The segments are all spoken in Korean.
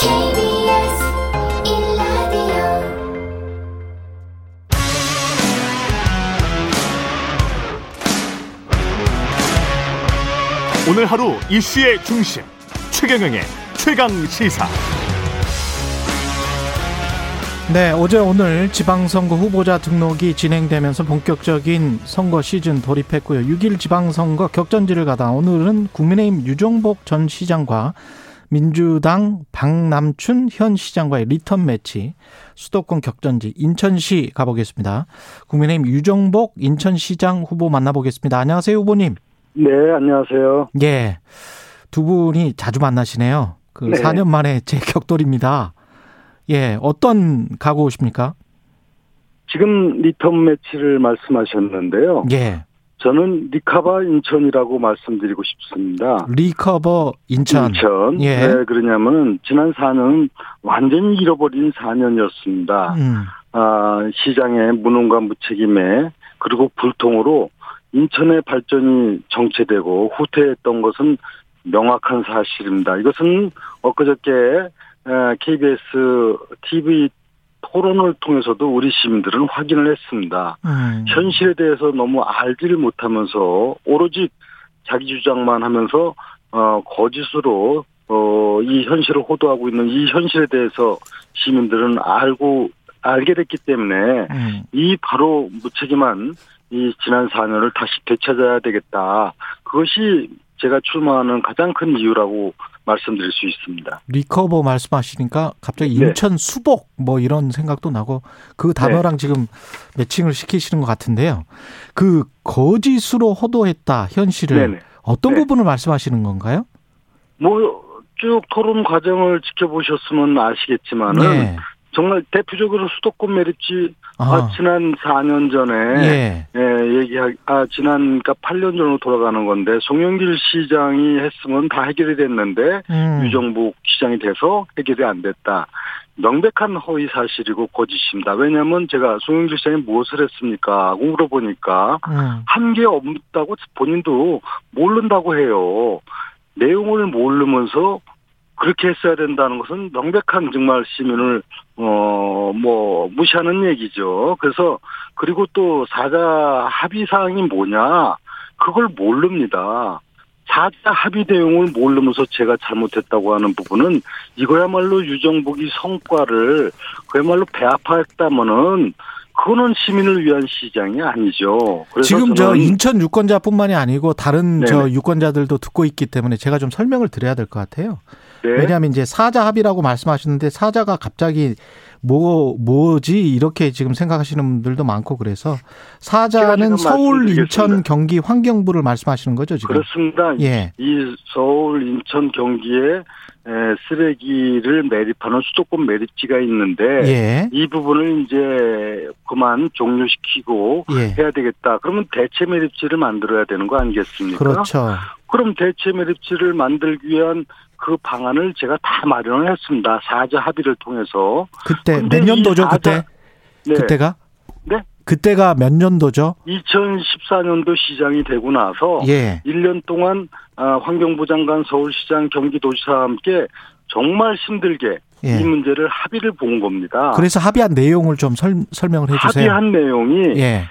KBS 1라디오 오늘 하루 이슈의 중심 최경영의 최강 시사 네, 어제 오늘 지방선거 후보자 등록이 진행되면서 본격적인 선거 시즌 돌입했고요. 6일 지방선거 격전지를 가다 오늘은 국민의힘 유정복 전 시장과 민주당 박남춘 현 시장과의 리턴 매치 수도권 격전지 인천시 가보겠습니다. 국민의힘 유정복 인천시장 후보 만나보겠습니다. 안녕하세요, 후보님. 네, 안녕하세요. 예. 두 분이 자주 만나시네요. 그 네. 4년 만에 재격돌입니다. 예, 어떤 각오십니까? 지금 리턴 매치를 말씀하셨는데요. 예. 저는 Recover 인천이라고 말씀드리고 싶습니다. 리커버 인천. 인천. 예. 왜 그러냐면은 지난 4년은 완전히 잃어버린 4년이었습니다. 음. 아, 시장의 무능과 무책임에 그리고 불통으로 인천의 발전이 정체되고 후퇴했던 것은 명확한 사실입니다. 이것은 엊그저께 에, KBS TV 토론을 통해서도 우리 시민들은 확인을 했습니다. 음. 현실에 대해서 너무 알지를 못하면서 오로지 자기 주장만 하면서 어 거짓으로 어 이 현실을 호도하고 있는 이 현실에 대해서 시민들은 알고 알게 됐기 때문에 음. 이 바로 무책임한 이 지난 4년을 다시 되찾아야 되겠다. 그것이 제가 출마하는 가장 큰 이유라고 말씀드릴 수 있습니다. 리커버 말씀하시니까 갑자기 네. 인천 수복 뭐 이런 생각도 나고 그 단어랑 지금 매칭을 시키시는 것 같은데요. 그 거짓으로 호도했다 현실을 네네. 어떤 네. 부분을 말씀하시는 건가요? 뭐 쭉 토론 과정을 지켜보셨으면 아시겠지만은 예. 정말 대표적으로 수도권 매립지 아, 아, 지난 4년 전에 예. 예, 얘기하 아 지난 그러니까 8년 전으로 돌아가는 건데 송영길 시장이 했으면 다 해결이 됐는데 음. 유정복 시장이 돼서 해결이 안 됐다. 명백한 허위 사실이고 거짓입니다. 왜냐하면 제가 송영길 시장이 무엇을 했습니까? 하고 물어보니까 음. 한게 없다고 본인도 모른다고 해요. 내용을 모르면서 그렇게 했어야 된다는 것은 명백한 정말 시민을 어 뭐 무시하는 얘기죠. 그래서 그리고 또 사자 합의 사항이 뭐냐 그걸 모릅니다. 사자 합의 내용을 모르면서 제가 잘못했다고 하는 부분은 이거야말로 유정복이 성과를 그야말로 배합했다면은 그거는 시민을 위한 시장이 아니죠. 지금 저 인천 유권자뿐만이 아니고 다른 네네. 저 유권자들도 듣고 있기 때문에 제가 좀 설명을 드려야 될 것 같아요. 네. 왜냐하면 이제 사자 합의라고 말씀하시는데 사자가 갑자기 뭐 뭐지 이렇게 지금 생각하시는 분들도 많고 그래서 사자는 서울. 인천, 경기, 환경부를 말씀하시는 거죠 지금? 그렇습니다. 예. 이 서울, 인천, 경기에 에, 쓰레기를 매립하는 수도권 매립지가 있는데 예. 이 부분을 이제 그만 종료시키고 예. 해야 되겠다. 그러면 대체 매립지를 만들어야 되는 거 아니겠습니까? 그렇죠. 그럼 대체 매립지를 만들기 위한 그 방안을 제가 다 마련을 했습니다. 사자 합의를 통해서. 그때 몇 년도죠 이 사자- 그때? 네. 그때가? 네. 그때가 몇 년도죠? 2014년도 시장이 되고 나서 예. 1년 동안 아, 환경부 장관, 서울시장, 경기도지사와 함께 정말 힘들게 예. 이 문제를 합의를 본 겁니다. 그래서 합의한 내용을 좀 설, 설명을 해주세요. 합의한 내용이 예.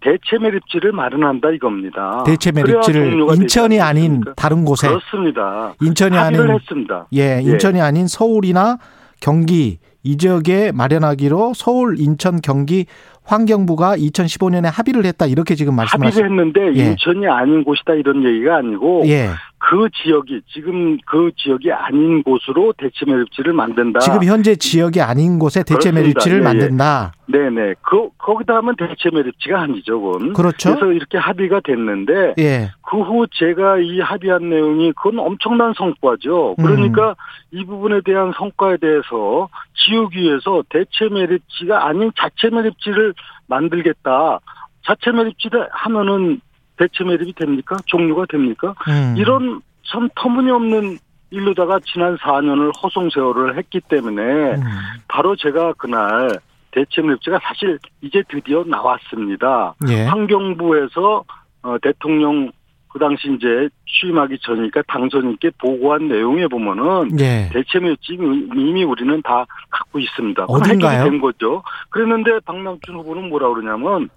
대체 매립지를 마련한다 이겁니다. 대체 매립지를 인천이 아닌? 다른 곳에 그렇습니다. 인천이 합의를 아닌 했습니다. 예, 인천이 아닌 서울이나 경기 이 지역에 마련하기로 서울, 인천, 경기 환경부가 2015년에 합의를 했다 이렇게 지금 합의를 말씀하신 했는데 예. 인천이 아닌 곳이다 이런 얘기가 아니고 예. 그 지역이 지금 그 지역이 아닌 곳으로 대체 매립지를 만든다. 지금 현재 지역이 아닌 곳에 대체 그렇습니다. 매립지를 예, 예. 만든다. 네네. 그 거기다 하면 대체 매립지가 아니죠, 그건. 그렇죠. 그래서 이렇게 합의가 됐는데 예. 그 후 제가 이 합의한 내용이 그건 엄청난 성과죠. 그러니까 이 부분에 대한 성과에 대해서 지우기 위해서 대체 매립지가 아닌 자체 매립지를 만들겠다. 자체 매립지를 하면은 대체 매립이 됩니까? 종료가 됩니까? 음. 이런 참 터무니없는 일로다가 지난 4년을 허송 세월을 했기 때문에 음. 바로 제가 그날 대체 매립지가 사실 이제 드디어 나왔습니다. 예. 환경부에서 어, 대통령 그 당시 이제 취임하기 전이니까 당선인께 보고한 내용에 보면은 예. 대체 매치 이미 우리는 다 갖고 있습니다. 어딘가요? 된 거죠. 그랬는데 박남준 후보는 뭐라 그러냐면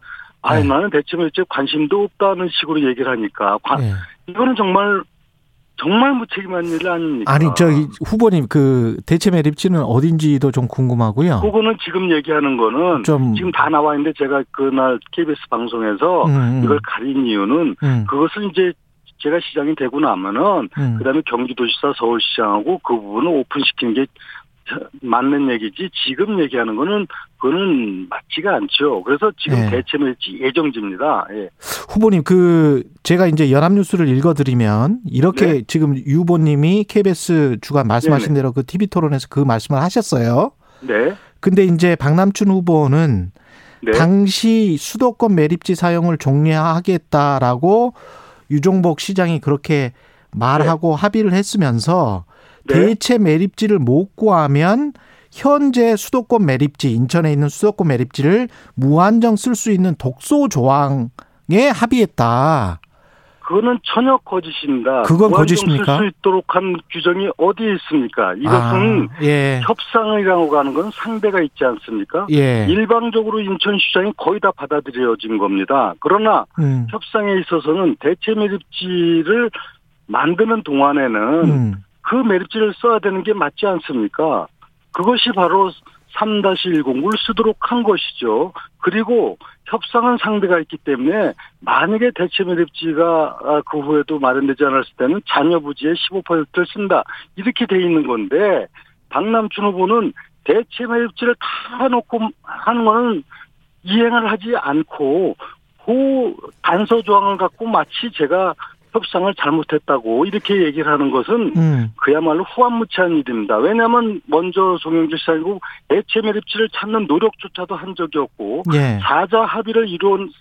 아 네. 나는 대체 매치에 관심도 없다는 식으로 얘기를 하니까 관- 예. 이거는 정말 정말 무책임한 일 아닙니까? 아니 저기 후보님 그 대체 매립지는 어딘지도 좀 궁금하고요. 그거는 지금 얘기하는 거는 좀 지금 다 나와 있는데 제가 그날 KBS 방송에서 음, 음. 이걸 가린 이유는 음, 그것을 이제 제가 시장이 되고 나면은 음. 그다음에 경기도지사 서울시장하고 그 부분을 오픈시키는 게 맞는 얘기지 지금 얘기하는 거는 그거는 맞지가 않죠. 그래서 지금 네. 대체 매치 예정지입니다. 예. 후보님 그 제가 이제 연합뉴스를 읽어드리면 이렇게 네. 지금 유 후보님이 KBS 주간 말씀하신 네네. 대로 그 TV 토론에서 그 말씀을 하셨어요. 네. 근데 이제 박남춘 후보는 네. 당시 수도권 매립지 사용을 종료하겠다라고 유종복 시장이 그렇게 말하고 합의를 했으면서 네. 대체 매립지를 못 구하면 현재 수도권 매립지 인천에 있는 수도권 매립지를 무한정 쓸 수 있는 독소 조항에 합의했다. 그거는 전혀 거짓입니다. 그건 거짓입니까? 쓸수 있도록 한 규정이 어디에 있습니까? 이것은 아, 예. 협상이라고 하는 건 상대가 있지 않습니까? 예. 일방적으로 인천시장이 거의 다 받아들여진 겁니다. 그러나 음. 협상에 있어서는 대체 매립지를 만드는 동안에는 음. 그 매립지를 써야 되는 게 맞지 않습니까? 그것이 바로 3-109를 쓰도록 한 것이죠. 그리고 협상은 상대가 있기 때문에 만약에 대체 매립지가 아, 그 후에도 마련되지 않았을 때는 자녀 부지의 15%를 쓴다. 이렇게 돼 있는 건데 박남춘 후보는 대체 매립지를 다 해놓고 하는 거는 이행을 하지 않고 그 단서 조항을 갖고 마치 제가 협상을 잘못했다고 이렇게 얘기를 하는 것은 음. 그야말로 후한무치한 일입니다. 왜냐하면 먼저 송영길 시장이고 대체 매립지를 찾는 노력조차도 한 적이 없고 예. 사자 합의를 이룬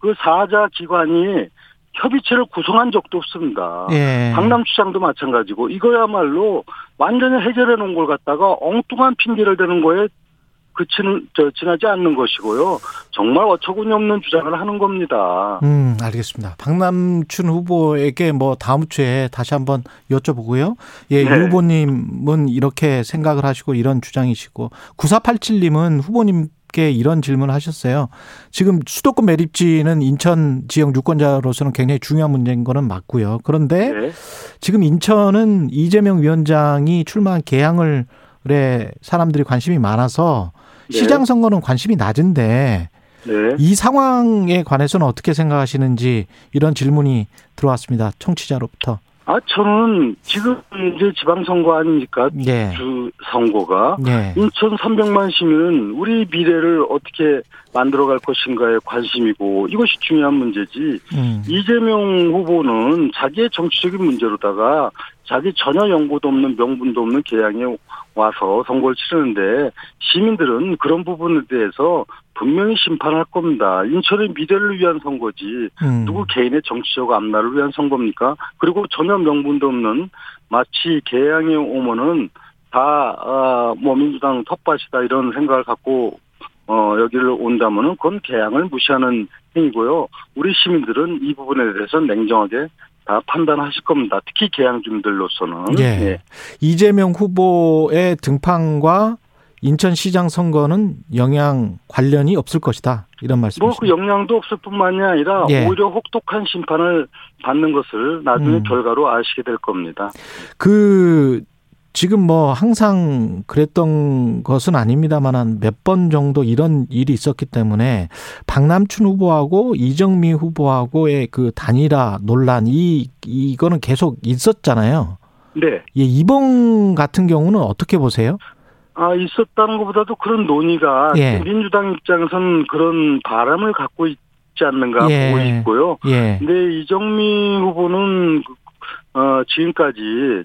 그 사자 기관이 협의체를 구성한 적도 없습니다. 예. 강남시장도 마찬가지고 이거야말로 완전히 해결해 놓은 걸 갖다가 엉뚱한 핑계를 대는 거에 그치는 저 지나지 않는 것이고요. 정말 어처구니 없는 주장을 하는 겁니다. 음, 알겠습니다. 박남춘 후보에게 뭐 다음 주에 다시 한번 여쭤보고요. 예, 네. 유 후보님은 이렇게 생각을 하시고 이런 주장이시고 9487님은 후보님 께 이런 질문을 하셨어요. 지금 수도권 매립지는 인천 지역 유권자로서는 굉장히 중요한 문제인 거는 맞고요. 그런데 네. 지금 인천은 이재명 위원장이 출마한 개항을 에 사람들이 관심이 많아서 네. 시장 선거는 관심이 낮은데 네. 이 상황에 관해서는 어떻게 생각하시는지 이런 질문이 들어왔습니다. 청취자로부터. 아 저는 지금 이제 지방선거 아닙니까? 예. 주 선거가 예. 인천 300만 시민은 우리 미래를 어떻게 만들어갈 것인가에 관심이고 이것이 중요한 문제지. 음. 이재명 후보는 자기의 정치적인 문제로다가 자기 전혀 연고도 없는 명분도 없는 개항에 와서 선거를 치르는데 시민들은 그런 부분에 대해서 분명히 심판할 겁니다. 인천의 미래를 위한 선거지 음. 누구 개인의 정치적 앞날을 위한 선거입니까? 그리고 전혀 명분도 없는 마치 개항에 오면은 다뭐 민주당 텃밭이다 이런 생각을 갖고 어 여기를 온다면은 그건 개항을 무시하는 행위고요. 우리 시민들은 이 부분에 대해서 냉정하게 다 판단하실 겁니다. 특히 개항 주민들로서는 예. 예. 이재명 후보의 등판과 인천시장 선거는 영향 관련이 없을 것이다. 이런 말씀이시죠. 뭐그 영향도 없을 뿐만이 아니라 예. 오히려 혹독한 심판을 받는 것을 나중에 음. 결과로 아시게 될 겁니다. 그 지금 뭐 항상 그랬던 것은 아닙니다만은 몇번 정도 이런 일이 있었기 때문에 박남춘 후보하고 이정미 후보하고의 그 단일화 논란 이 이거는 계속 있었잖아요. 네. 예, 이번 같은 경우는 어떻게 보세요? 아, 있었다는 것보다도 그런 논의가 예. 민주당 입장에서는 그런 바람을 갖고 있지 않는가 예. 보고 있고요. 예. 근데 이정미 후보는 그, 어, 지금까지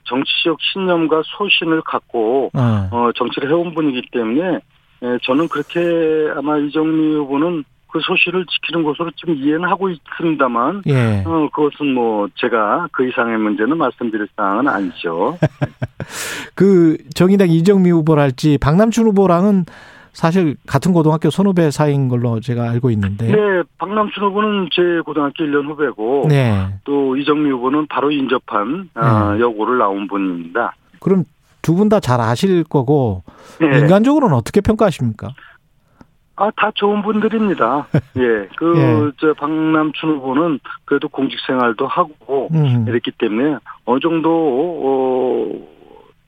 정치적 신념과 소신을 갖고 어. 어, 정치를 해온 분이기 때문에 예, 저는 그렇게 아마 이정미 후보는 그 소신을 지키는 것으로 좀 이해는 하고 있습니다만 예. 어, 그것은 뭐 제가 그 이상의 문제는 말씀드릴 사항은 아니죠. 그 정의당 이정미 후보랄지 박남춘 후보랑은 사실 같은 고등학교 선후배 사이인 걸로 제가 알고 있는데. 네, 박남춘 후보는 제 고등학교 1년 후배고 네. 또 이정미 후보는 바로 인접한 아, 여고를 나온 분입니다. 그럼 두 분 다 잘 아실 거고 네. 인간적으로는 어떻게 평가하십니까? 아, 다 좋은 분들입니다. 예. 그, 예. 저, 박남춘 후보는 그래도 공직 생활도 하고 음. 이랬기 때문에 어느 정도, 어,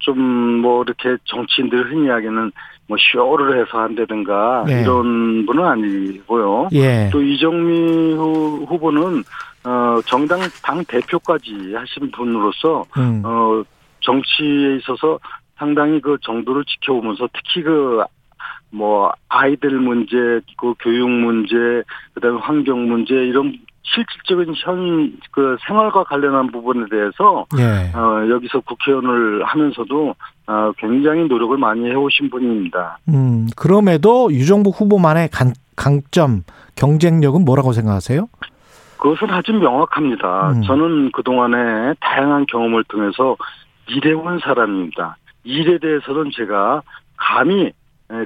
좀, 뭐, 이렇게 정치인들 흔히 이야기하는 뭐, 쇼를 해서 한다든가 예. 이런 분은 아니고요. 예. 또 이정미 후, 후보는, 어, 정당 당 대표까지 하신 분으로서, 음. 어, 정치에 있어서 상당히 그 정도를 지켜오면서 특히 그, 뭐, 아이들 문제, 그 교육 문제, 그 다음에 환경 문제, 이런 실질적인 현, 그 생활과 관련한 부분에 대해서, 예. 어, 여기서 국회의원을 하면서도, 어, 굉장히 노력을 많이 해오신 분입니다. 음. 그럼에도 유정복 후보만의 간, 강점, 경쟁력은 뭐라고 생각하세요? 그것은 아주 명확합니다. 음. 저는 그 동안에 다양한 경험을 통해서 일해온 사람입니다. 일에 대해서는 제가 감히 에,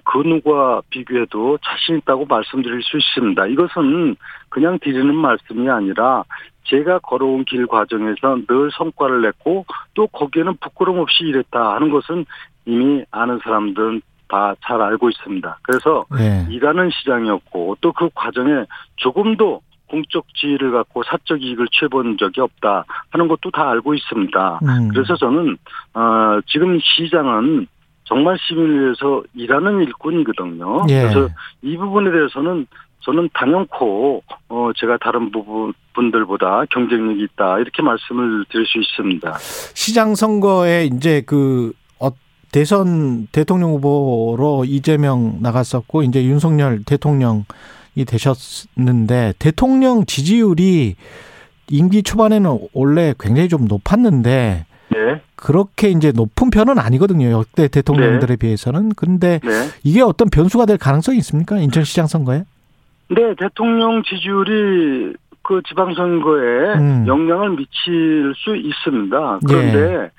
그 누구와 비교해도 자신 있다고 말씀드릴 수 있습니다. 이것은 그냥 드리는 말씀이 아니라 제가 걸어온 길 과정에서 늘 성과를 냈고 또 거기에는 부끄럼 없이 일했다 하는 것은 이미 아는 사람들은 다 잘 알고 있습니다. 그래서 예. 일하는 시장이었고 또 그 과정에 조금도 공적 지위를 갖고 사적 이익을 취해본 적이 없다 하는 것도 다 알고 있습니다. 음. 그래서 저는 어, 지금 시장은 정말 시민을 위해서 일하는 일꾼이거든요. 예. 그래서 이 부분에 대해서는 저는 단연코 어, 제가 다른 부분 분들보다 경쟁력이 있다 이렇게 말씀을 드릴 수 있습니다. 시장 선거에 이제 그 어, 대선 대통령 후보로 이재명 나갔었고 이제 윤석열 대통령이 되셨는데 대통령 지지율이 임기 초반에는 원래 굉장히 좀 높았는데 네, 그렇게 이제 높은 편은 아니거든요. 역대 대통령들에 비해서는. 근데 네, 이게 어떤 변수가 될 가능성이 있습니까? 인천시장 선거에? 네 대통령 지지율이 그 지방선거에 음. 영향을 미칠 수 있습니다. 그런데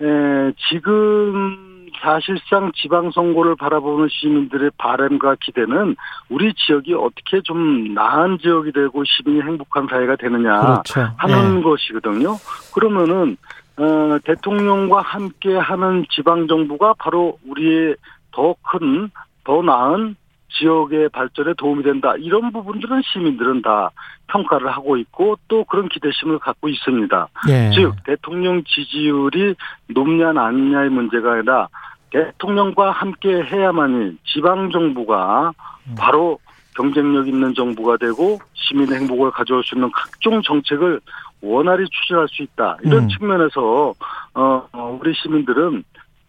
에, 지금 사실상 지방선거를 바라보는 시민들의 바람과 기대는 우리 지역이 어떻게 좀 나은 지역이 되고 시민이 행복한 사회가 되느냐 그렇죠. 하는 예. 것이거든요. 그러면은 어, 대통령과 함께 하는 지방 정부가 바로 우리의 더 큰, 더 나은 지역의 발전에 도움이 된다. 이런 부분들은 시민들은 다 평가를 하고 있고 또 그런 기대심을 갖고 있습니다. 예. 즉 대통령 지지율이 높냐 낮냐의 문제가 아니라 대통령과 함께 해야만이 지방 정부가 음. 바로 경쟁력 있는 정부가 되고 시민의 행복을 가져올 수 있는 각종 정책을 원활히 추진할 수 있다. 이런 음. 측면에서 어 어, 우리 시민들은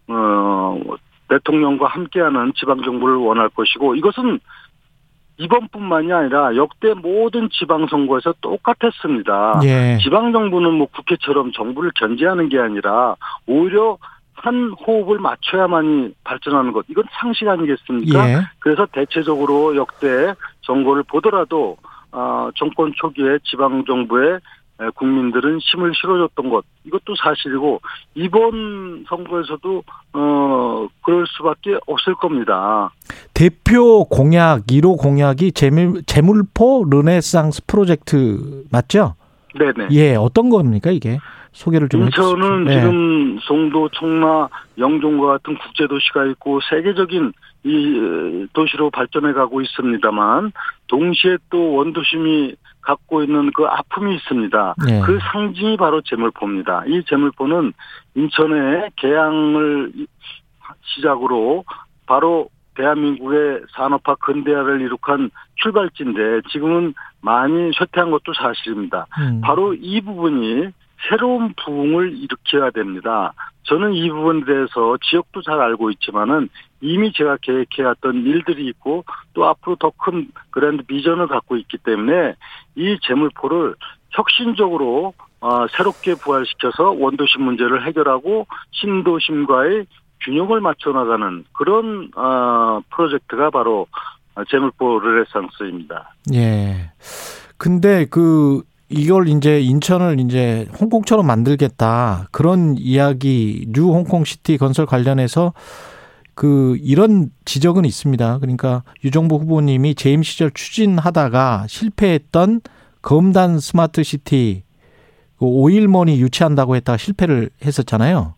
어 대통령과 함께하는 지방 정부를 원할 것이고 이것은 이번뿐만이 아니라 역대 모든 지방 선거에서 똑같았습니다. 예. 지방 정부는 뭐 국회처럼 정부를 견제하는 게 아니라 오히려 한 호흡을 맞춰야만이 발전하는 것. 이건 상식 아니겠습니까? 예. 그래서 대체적으로 역대 선거를 보더라도 어, 정권 초기에 지방 정부에 에, 국민들은 힘을 실어줬던 것 이것도 사실이고 이번 선거에서도 어 그럴 수밖에 없을 겁니다. 대표 공약 1호 공약이 재물, 재물포 르네상스 프로젝트 맞죠? 네네. 예, 어떤 겁니까 이게? 소개를 좀 인천은. 예. 지금 송도, 청라, 영종과 같은 국제 도시가 있고 세계적인 이 어, 도시로 발전해 가고 있습니다만 동시에 또 원도심이 갖고 있는 그 아픔이 있습니다. 예. 그 상징이 바로 재물포입니다. 이 재물포는 인천의 개항을 시작으로 바로 대한민국의 산업화 근대화를 이룩한 출발지인데 지금은 많이 쇠퇴한 것도 사실입니다. 음. 바로 이 부분이 새로운 부흥을 일으켜야 됩니다. 저는 이 부분에 대해서 지역도 잘 알고 있지만은 이미 제가 계획해왔던 일들이 있고 또 앞으로 더 큰 그랜드 비전을 갖고 있기 때문에 이 재물포를 혁신적으로 어, 새롭게 부활시켜서 원도심 문제를 해결하고 신도심과의 균형을 맞춰 나가는 그런 어, 프로젝트가 바로 제물포 르네상스입니다. 예. 근데 그 이걸 이제 인천을 이제 홍콩처럼 만들겠다 그런 이야기 New 홍콩 City 건설 관련해서 그 이런 지적은 있습니다. 그러니까 유정복 후보님이 재임 시절 추진하다가 실패했던 검단 스마트 시티 그 오일머니 유치한다고 했다가 실패를 했었잖아요.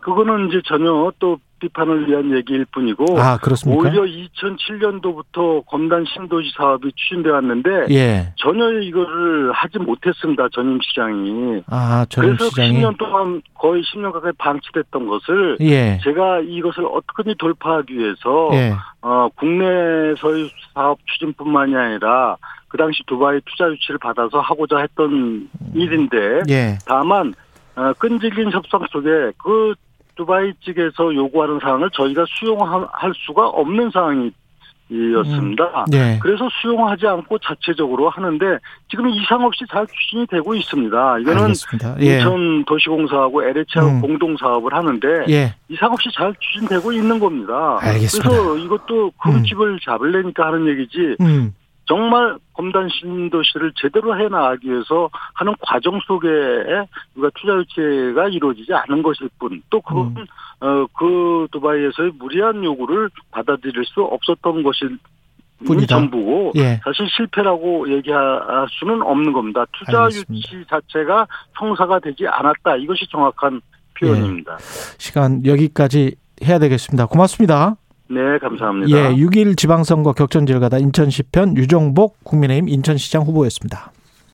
그거는 이제 전혀 또 비판을 위한 얘기일 뿐이고 아? 오히려 2007년도부터 검단 신도시 사업이 추진돼 왔는데 예. 전혀 이거를 하지 못했습니다. 전임 시장이. 아 전임 그래서 시장이 10년 동안 거의 10년 가까이 방치됐던 것을 예. 제가 이것을 어떻게든 돌파하기 위해서 예. 어, 국내에서의 사업 추진뿐만이 아니라 그 당시 두바이 투자 유치를 받아서 하고자 했던 일인데 예. 다만 어, 끈질긴 협상 속에 그 두바이 측에서 요구하는 사항을 저희가 수용할 수가 없는 상황이었습니다. 예. 그래서 수용하지 않고 자체적으로 하는데 지금 이상 없이 잘 추진이 되고 있습니다. 이거는. 예. 인천 도시공사하고 LH하고 음. 공동 사업을 하는데 예. 이상 없이 잘 추진되고 있는 겁니다. 알겠습니다. 그래서 이것도 그 집을 잡으려니까 하는 얘기지 음. 정말 검단 신도시를 제대로 해 나가기 위해서 하는 과정 속에 우리가 투자 유치가 이루어지지 않은 것일 뿐, 또 그건 음. 어, 그 두바이에서의 무리한 요구를 받아들일 수 없었던 것일 뿐이다. 전부고 예. 사실 실패라고 얘기할 수는 없는 겁니다. 투자 알겠습니다. 유치 자체가 성사가 되지 않았다. 이것이 정확한 표현입니다. 시간 여기까지 해야 되겠습니다. 고맙습니다. 네, 감사합니다. 예, 6일 지방선거 격전지를 가다 인천시편 유정복 국민의힘 인천시장 후보였습니다.